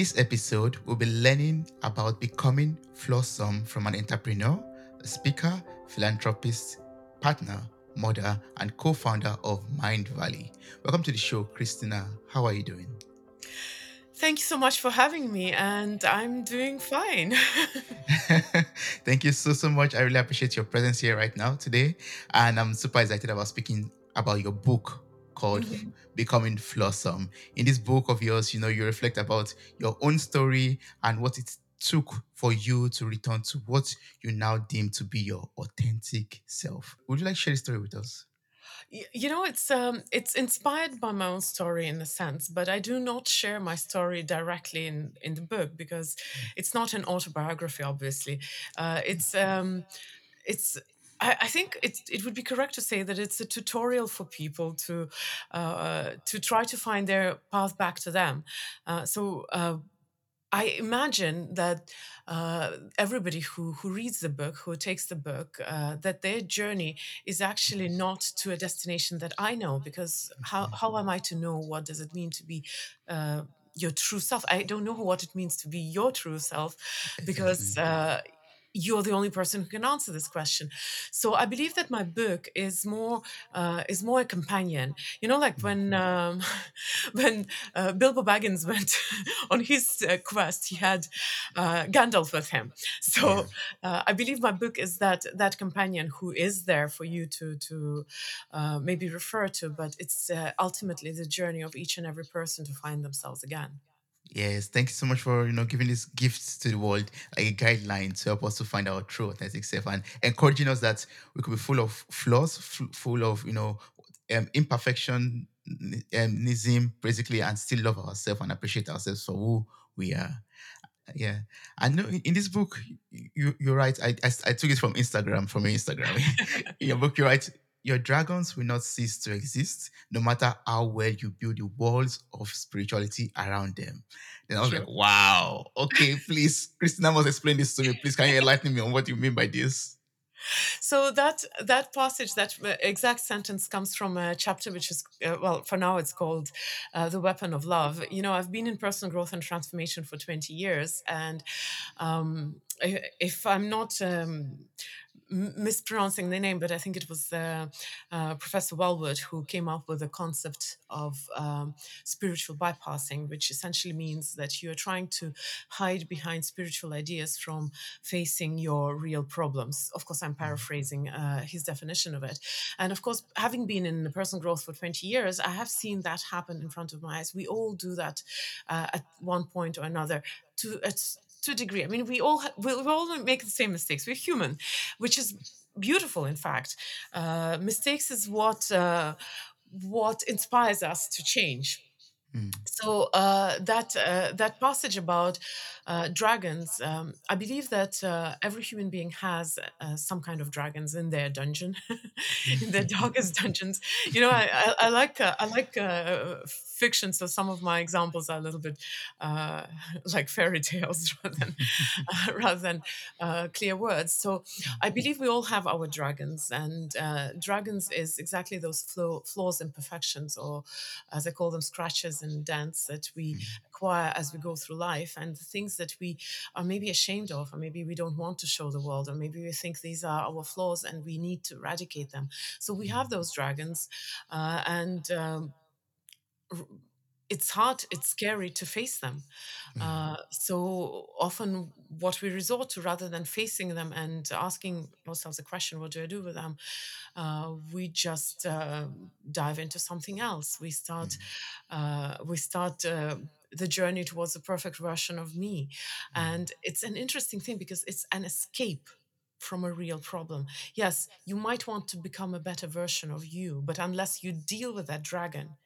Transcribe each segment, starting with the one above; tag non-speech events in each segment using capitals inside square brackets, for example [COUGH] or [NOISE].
this episode, we'll be learning about becoming flawesome from an entrepreneur, a speaker, philanthropist, partner, mother, and co founder of Mindvalley. Welcome to the show, Kristina. How are you doing? Thank you so much for having me, and I'm doing fine. [LAUGHS] [LAUGHS] Thank you so, so much. I really appreciate your presence here right now today. And I'm super excited about speaking about your book called Mhm. Becoming Flawesome. In this book of yours, you know, you reflect about your own story and what it took for you to return to what you now deem to be your authentic self. Would you like to share the story with us? You know, it's um, it's inspired by my own story in a sense, but I do not share my story directly in in the book because it's not an autobiography. Obviously, uh, it's um, it's. I I think it, it would be correct to say that it's a tutorial for people to uh, to try to find their path back to them. Uh, so uh, I imagine that uh, everybody who, who reads the book, who takes the book, uh, that their journey is actually not to a destination that I know, because how, how am I to know what does it mean to be uh, your true self? I don't know what it means to be your true self, because uh, you're the only person who can answer this question. So I believe that my book is more uh, is more a companion. You know, like when um, [LAUGHS] when uh, Bilbo Baggins went [LAUGHS] on his uh, quest, he had uh, Gandalf with him. So uh, I believe my book is that that companion who is there for you to to uh, maybe refer to, but it's uh, ultimately the journey of each and every person to find themselves again. Yes, thank you so much for you know giving this gift to the world, like a guideline to help us to find our true authentic self and encouraging us that we could be full of flaws, f- full of you know um, imperfection, n- um, basically, and still love ourselves and appreciate ourselves for who we are. Yeah, I know in, in this book you you're right. I, I I took it from Instagram from your Instagram. [LAUGHS] in your book, you write. Your dragons will not cease to exist no matter how well you build the walls of spirituality around them. Then I was like, wow, okay, please, Kristina must explain this to me. Please, can you enlighten me on what you mean by this? So that that passage, that uh, exact sentence, comes from a chapter which is uh, well, for now it's called uh, "The Weapon of Love." You know, I've been in personal growth and transformation for twenty years, and um, if I'm not um, mispronouncing the name, but I think it was uh, uh, Professor Welwood who came up with the concept of um, spiritual bypassing, which essentially means that you are trying to hide behind spiritual ideas from facing your real problems. Of course, I'm paraphrasing uh, his definition of it. And of course, having been in personal growth for 20 years, I have seen that happen in front of my eyes. We all do that uh, at one point or another to to a degree. I mean, we all we, all make the same mistakes. We're human, which is beautiful. In fact, uh, mistakes is what uh, what inspires us to change Mm, so uh, that uh, that passage about uh, dragons, um, I believe that uh, every human being has uh, some kind of dragons in their dungeon, [LAUGHS] in their darkest [LAUGHS] dungeons. You know, I, I, I like uh, I like uh, fiction, so some of my examples are a little bit uh, [LAUGHS] like fairy tales rather than uh, rather than uh, clear words. So I believe we all have our dragons, and uh, dragons is exactly those flaw, flaws, imperfections, or as I call them, scratches and dance that we mm, acquire as we go through life, and the things that we are maybe ashamed of, or maybe we don't want to show the world, or maybe we think these are our flaws and we need to eradicate them. So we have those dragons, uh, and um, it's hard, it's scary to face them. Uh, so often, what we resort to, rather than facing them and asking ourselves a question, what do I do with them? Uh, we just uh, dive into something else. We start, Mm, uh, we start. Uh, the journey towards the perfect version of me. mm, And it's an interesting thing because it's an escape from a real problem. Yes, you might want to become a better version of you, but unless you deal with that dragon,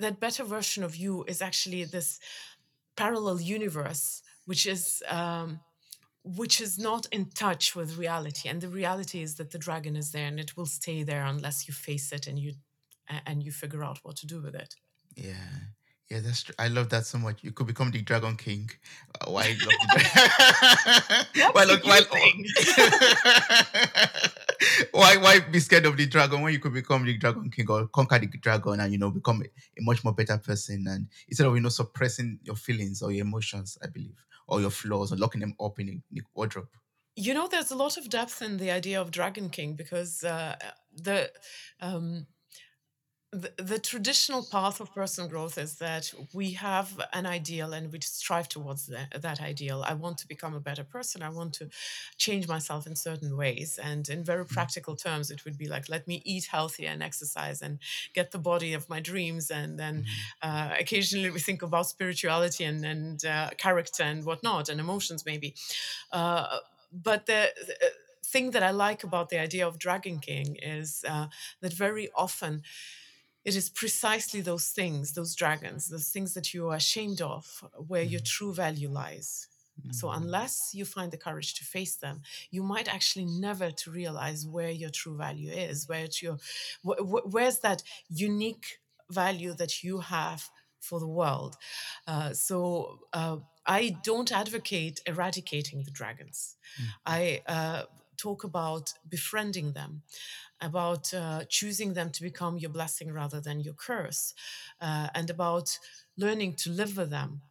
that better version of you is actually this parallel universe which is um, which is not in touch with reality and the reality is that the dragon is there and it will stay there unless you face it and you and you figure out what to do with it Yeah. Yeah, that's true. I love that so much. You could become the Dragon King. Uh, Why love the [LAUGHS] dragon? [LAUGHS] Why look? Why? [LAUGHS] why why be scared of the dragon when you could become the dragon king or conquer the dragon and you know become a, a much more better person and instead of you know suppressing your feelings or your emotions, I believe, or your flaws or locking them up in a, in a wardrobe. You know, there's a lot of depth in the idea of Dragon King because uh, the um, the, the traditional path of personal growth is that we have an ideal and we strive towards that, that ideal. I want to become a better person. I want to change myself in certain ways. And in very practical terms, it would be like, let me eat healthy and exercise and get the body of my dreams. And then uh, occasionally we think about spirituality and, and uh, character and whatnot and emotions, maybe. Uh, but the, the thing that I like about the idea of Dragon King is uh, that very often it is precisely those things, those dragons, those things that you are ashamed of, where your true value lies. So unless you find the courage to face them, you might actually never to realize where your true value is, where it's your, wh- wh- where's that unique value that you have for the world. Uh, so uh, I don't advocate eradicating the dragons. I uh, talk about befriending them about uh, choosing them to become your blessing rather than your curse, uh, and about learning to live with them.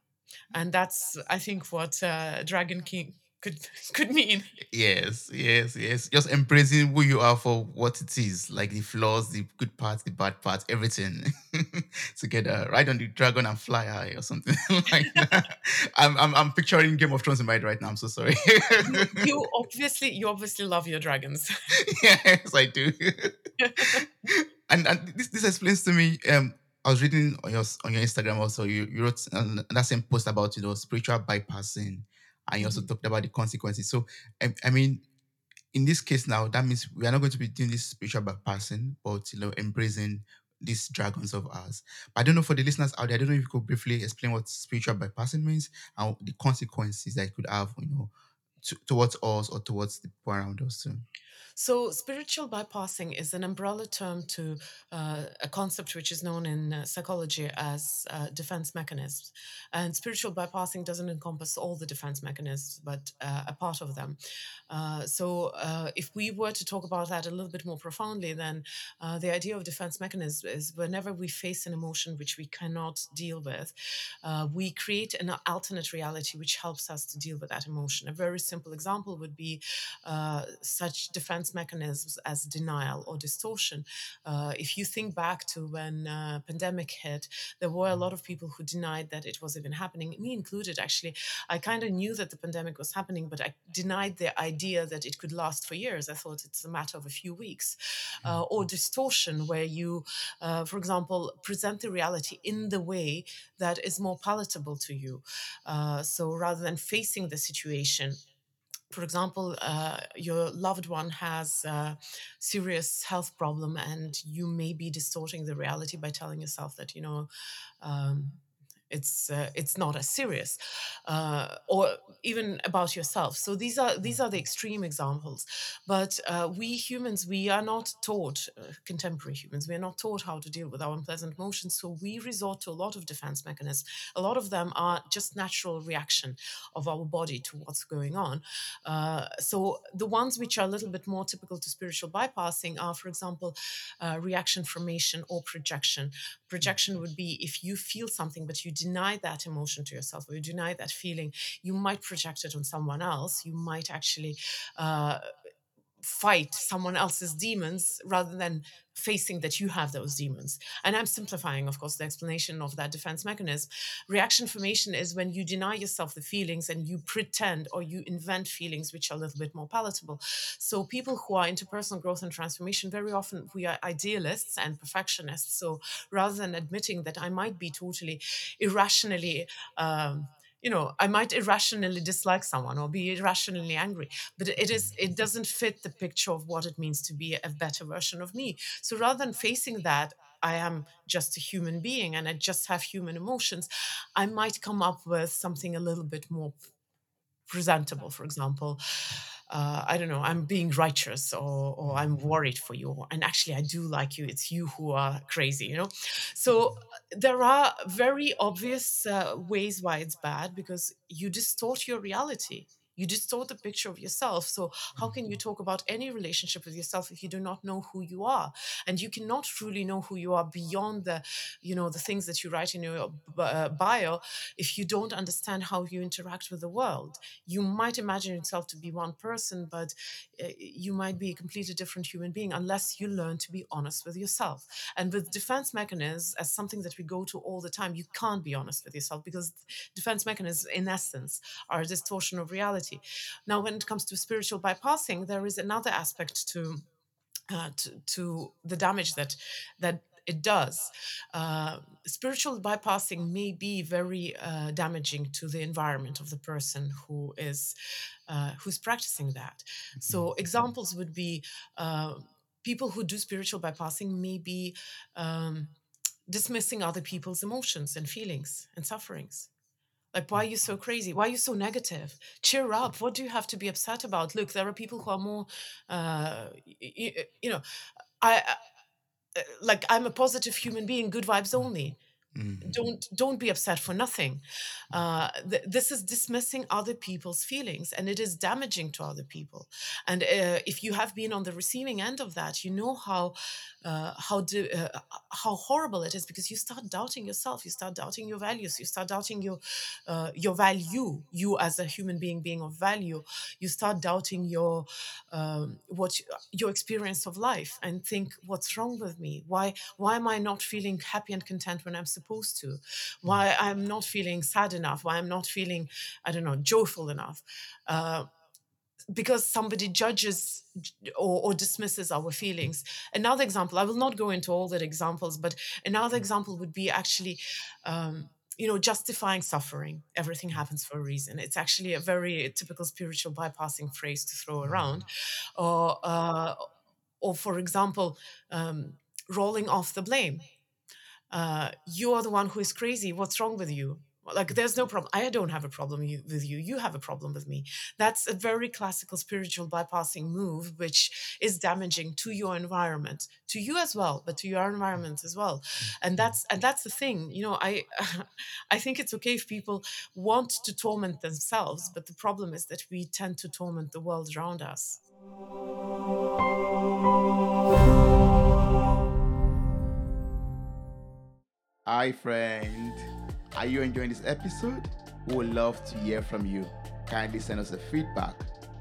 And that's, I think, what uh, Dragon King could [LAUGHS] could mean. Yes, yes, yes. Just embracing who you are for what it is, like the flaws, the good parts, the bad parts, everything [LAUGHS] together. Ride on the dragon and fly high or something [LAUGHS] like that. I'm, I'm, I'm picturing Game of Thrones in my head right now. I'm so sorry. You, obviously, you obviously love your dragons. yes, I do. and and this, this explains to me. Um, I was reading on your on your Instagram also. You, you wrote um, that same post about you know spiritual bypassing, and you also talked about the consequences. So I, I mean, in this case now, that means we are not going to be doing this spiritual bypassing, but you know, embracing these dragons of ours. But I don't know for the listeners out there, I don't know if you could briefly explain what spiritual bypassing means and the consequences that it could have, you know, to, towards us or towards the people around us too. So, spiritual bypassing is an umbrella term to uh, a concept which is known in uh, psychology as uh, defense mechanisms. And spiritual bypassing doesn't encompass all the defense mechanisms, but uh, a part of them. Uh, so, uh, if we were to talk about that a little bit more profoundly, then the idea of defense mechanism is whenever we face an emotion which we cannot deal with, we create an alternate reality which helps us to deal with that emotion. A very simple example would be such defense mechanisms as denial or distortion. Uh, if you think back to when uh, pandemic hit, there were a lot of people who denied that it was even happening, me included. Actually, I kind of knew that the pandemic was happening, but I denied the idea that it could last for years. I thought it's a matter of a few weeks, uh, or distortion, where you, uh, for example, present the reality in the way that is more palatable to you. Uh, so rather than facing the situation for example, uh, your loved one has a serious health problem, and you may be distorting the reality by telling yourself that you know um, it's uh, it's not as serious, uh, or even about yourself. So these are these are the extreme examples. But uh, we humans, we are not taught uh, contemporary humans. We are not taught how to deal with our unpleasant emotions. So we resort to a lot of defense mechanisms. A lot of them are just natural reaction of our body to what's going on. Uh, so the ones which are a little bit more typical to spiritual bypassing are, for example, uh, reaction formation or projection. Projection would be if you feel something but you deny that emotion to yourself or you deny that feeling, you might project it on someone else. You might actually uh, fight someone else's demons rather than facing that you have those demons. And I'm simplifying, of course, the explanation of that defense mechanism. Reaction formation is when you deny yourself the feelings and you pretend or you invent feelings which are a little bit more palatable. So people who are into personal growth and transformation, very often we are idealists and perfectionists. So rather than admitting that I might be totally irrationally um, you know i might irrationally dislike someone or be irrationally angry but it is it doesn't fit the picture of what it means to be a better version of me. So rather than facing that i am just a human being and i just have human emotions i might come up with something a little bit more presentable for example uh, I don't know, I'm being righteous or, or I'm worried for you. And actually, I do like you. It's you who are crazy, you know? So there are very obvious uh, ways why it's bad because you distort your reality. You distort the picture of yourself. So how can you talk about any relationship with yourself if you do not know who you are? And you cannot truly know who you are beyond the you know the things that you write in your uh, bio if you don't understand how you interact with the world. You might imagine yourself to be one person but uh, you might be a completely different human being unless you learn to be honest with yourself. And with defense mechanisms as something that we go to all the time you can't be honest with yourself because defense mechanisms in essence are a distortion of reality now when it comes to spiritual bypassing there is another aspect to uh, to, to the damage that that it does. Uh, spiritual bypassing may be very uh, damaging to the environment of the person who is uh, who's practicing that. So examples would be uh, people who do spiritual bypassing may be um, dismissing other people's emotions and feelings and sufferings. Like, why are you so crazy? Why are you so negative? Cheer up. What do you have to be upset about? Look, there are people who are more, uh, y- y- you know, I, uh, like I'm a positive human being, good vibes only. Mm. Don't don't be upset for nothing. Uh, th- this is dismissing other people's feelings, and it is damaging to other people. And uh, if you have been on the receiving end of that, you know how uh, how do, uh, how horrible it is because you start doubting yourself, you start doubting your values, you start doubting your uh, your value, you as a human being being of value. You start doubting your um, what your experience of life and think, what's wrong with me? Why why am I not feeling happy and content when I'm supposed to? Why I'm not feeling sad enough? Why I'm not feeling I don't know joyful enough? Uh, because somebody judges or, or dismisses our feelings. Another example, I will not go into all the examples, but another example would be actually. Um, you know, justifying suffering. Everything happens for a reason. It's actually a very typical spiritual bypassing phrase to throw around. Or, uh, or for example, um, rolling off the blame uh, you are the one who is crazy. What's wrong with you? Like, there's no problem. I don't have a problem with you. You have a problem with me. That's a very classical spiritual bypassing move, which is damaging to your environment, to you as well, but to your environment as well. And that's and that's the thing. You know, I [LAUGHS] I think it's okay if people want to torment themselves, but the problem is that we tend to torment the world around us. Hi, friend. Are you enjoying this episode? We would love to hear from you. Kindly send us a feedback.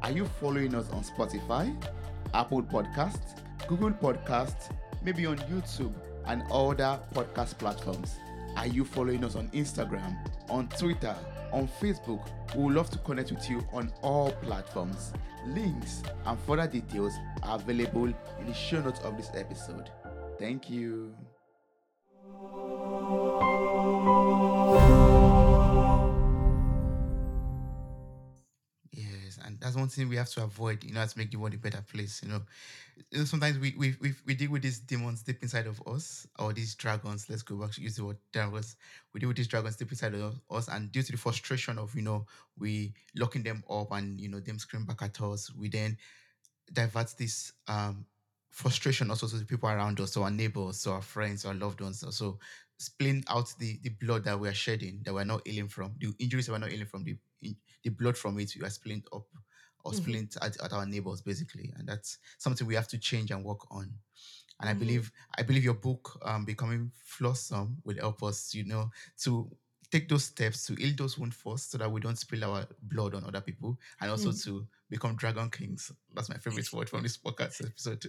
Are you following us on Spotify, Apple Podcasts, Google Podcasts, maybe on YouTube and other podcast platforms? Are you following us on Instagram, on Twitter, on Facebook? We would love to connect with you on all platforms. Links and further details are available in the show notes of this episode. Thank you. One thing we have to avoid, you know, to make the world a better place. You know, You know, sometimes we we we, we deal with these demons deep inside of us, or these dragons. Let's go back to use the word dragons. We deal with these dragons deep inside of us, and due to the frustration of you know we locking them up and you know them screaming back at us, we then divert this um frustration also to the people around us, so our neighbors, so our friends, our loved ones, also spilling out the the blood that we are shedding, that we're not healing from, the injuries that we're not healing from, the the blood from it, we are spilling up or Mhm, spilling it at, at our neighbors, basically, and that's something we have to change and work on. And I mhm, believe I believe your book, um, becoming flawesome, will help us, you know, to take those steps to heal those wounds first, so that we don't spill our blood on other people, and also mhm. to become dragon kings. That's my favorite word from this podcast episode.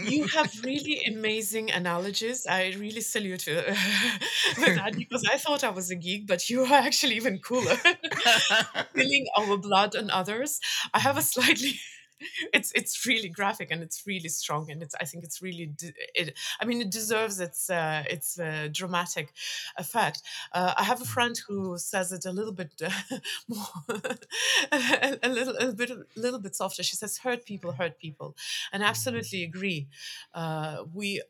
You have [LAUGHS] really amazing analogies. I really salute you [LAUGHS] with that because I thought I was a geek, but you are actually even cooler. [LAUGHS] Spilling our blood on others. I have a slightly it's it's really graphic and it's really strong and it's I think it's really it, I mean it deserves its uh, its uh, dramatic effect. Uh, I have a friend who says it a little bit uh, [LAUGHS] more a, a little a bit a little bit softer. She says hurt people hurt people, and I absolutely agree. Uh, we.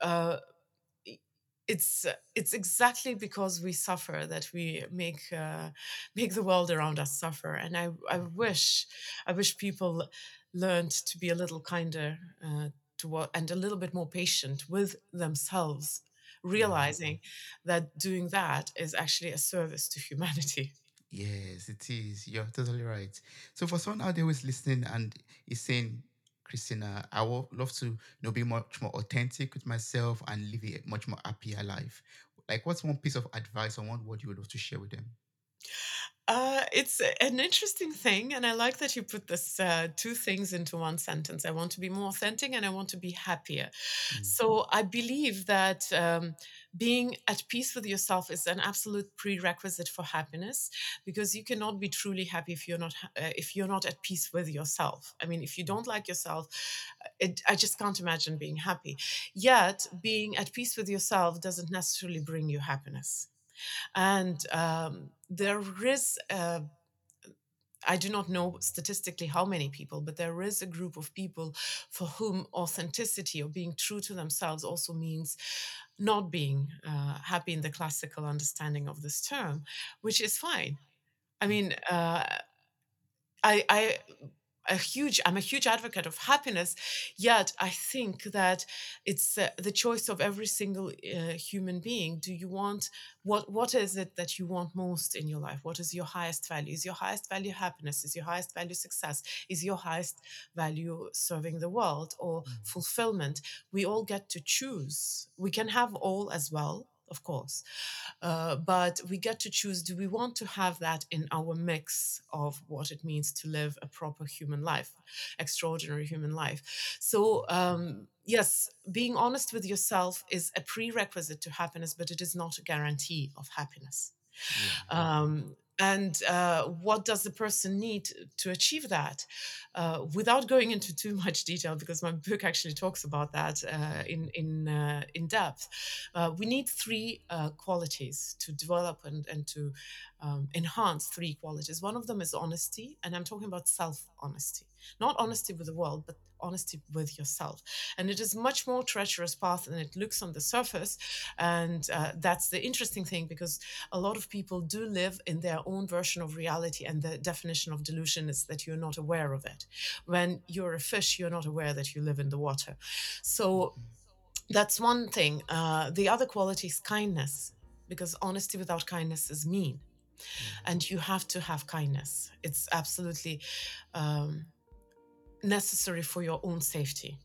It's uh, it's exactly because we suffer that we make uh, [LAUGHS] make the world around us suffer and i i wish i wish people learned to be a little kinder uh, to what and a little bit more patient with themselves realizing that doing that is actually a service to humanity [LAUGHS] Yes, it is. You're totally right. So for someone out there who's listening and is saying, Kristina, I would love to, you know, be much more authentic with myself and live a much more happier life. Like, what's one piece of advice or one word you would love to share with them? Uh, it's an interesting thing, and I like that you put this uh, two things into one sentence. I want to be more authentic, and I want to be happier. Mm, So I believe that um, being at peace with yourself is an absolute prerequisite for happiness, because you cannot be truly happy if you're not ha- uh, if you're not at peace with yourself. I mean, if you don't like yourself, uh, it, I just can't imagine being happy. Yet, being at peace with yourself doesn't necessarily bring you happiness. And um, there is, uh, I do not know statistically how many people, but there is a group of people for whom authenticity or being true to themselves also means not being uh, happy in the classical understanding of this term, which is fine. I mm, mean, uh, I, I a huge i'm a huge advocate of happiness yet i think that it's uh, the choice of every single uh, human being. Do you want what what is it that you want most in your life? What is your highest value? Is your highest value happiness? Is your highest value success? Is your highest value serving the world or mm, fulfillment? We all get to choose. We can have all as well of course uh, but we get to choose do we want to have that in our mix of what it means to live a proper human life, extraordinary human life? So, um, yes, being honest with yourself is a prerequisite to happiness, but it is not a guarantee of happiness. yeah. Um, and uh, what does the person need to achieve that? Uh, without going into too much detail, because my book actually talks about that uh, in in uh, in depth, uh, we need three uh, qualities to develop and and to um, enhance three qualities. One of them is honesty, and I'm talking about self honesty, not honesty with the world, but honesty with yourself. And it is much more treacherous path than it looks on the surface. And uh, that's the interesting thing because a lot of people do live in their own version of reality, and the definition of delusion is that you're not aware of it. When you're a fish, you're not aware that you live in the water. So that's one thing. Uh, the other quality is kindness, because honesty without kindness is mean, Yeah. and you have to have kindness. It's absolutely um, necessary for your own safety.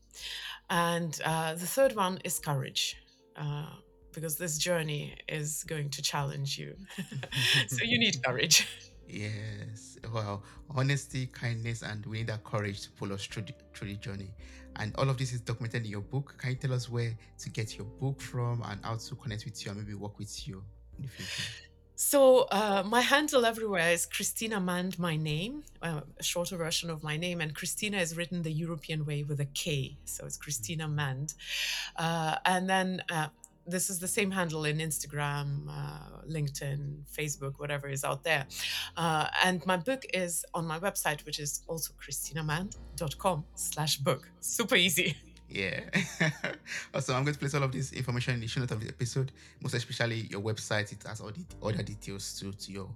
And uh, the third one is courage. Uh, because this journey is going to challenge you. [LAUGHS] so you need courage. Yes. Well, Honesty, kindness, and we need that courage to pull us through the, through the journey. And all of this is documented in your book. Can you tell us where to get your book from and how to connect with you and maybe work with you in the future? So uh, my handle everywhere is Kristina Mand, my name, uh, a shorter version of my name, and Kristina is written the European way with a K, so it's Kristina Mand. Uh, and then uh, this is the same handle in Instagram, uh, LinkedIn, Facebook, whatever is out there. Uh, and my book is on my website, which is also kristinamand.com slash book. Super easy. [LAUGHS] Yeah. [LAUGHS] also, I'm going to place all of this information in the show notes of the episode, most especially your website. It has all the other details too to your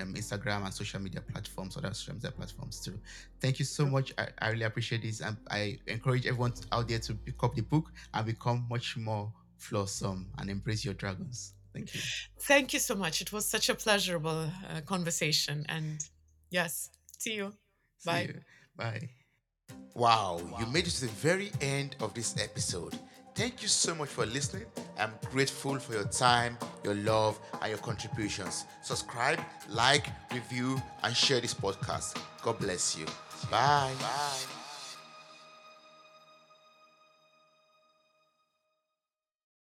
um, Instagram and social media platforms, other social media platforms too. Thank you so much. I, I really appreciate this. And I encourage everyone out there to pick up the book and become much more flawesome and embrace your dragons. Thank you. Thank you so much. It was such a pleasurable uh, conversation. And yes, see you. See Bye. you. Bye. Wow, you made it to the very end of this episode. Thank you so much for listening. I'm grateful for your time, your love, and your contributions. Subscribe, like, review, and share this podcast. God bless you. Bye. Bye.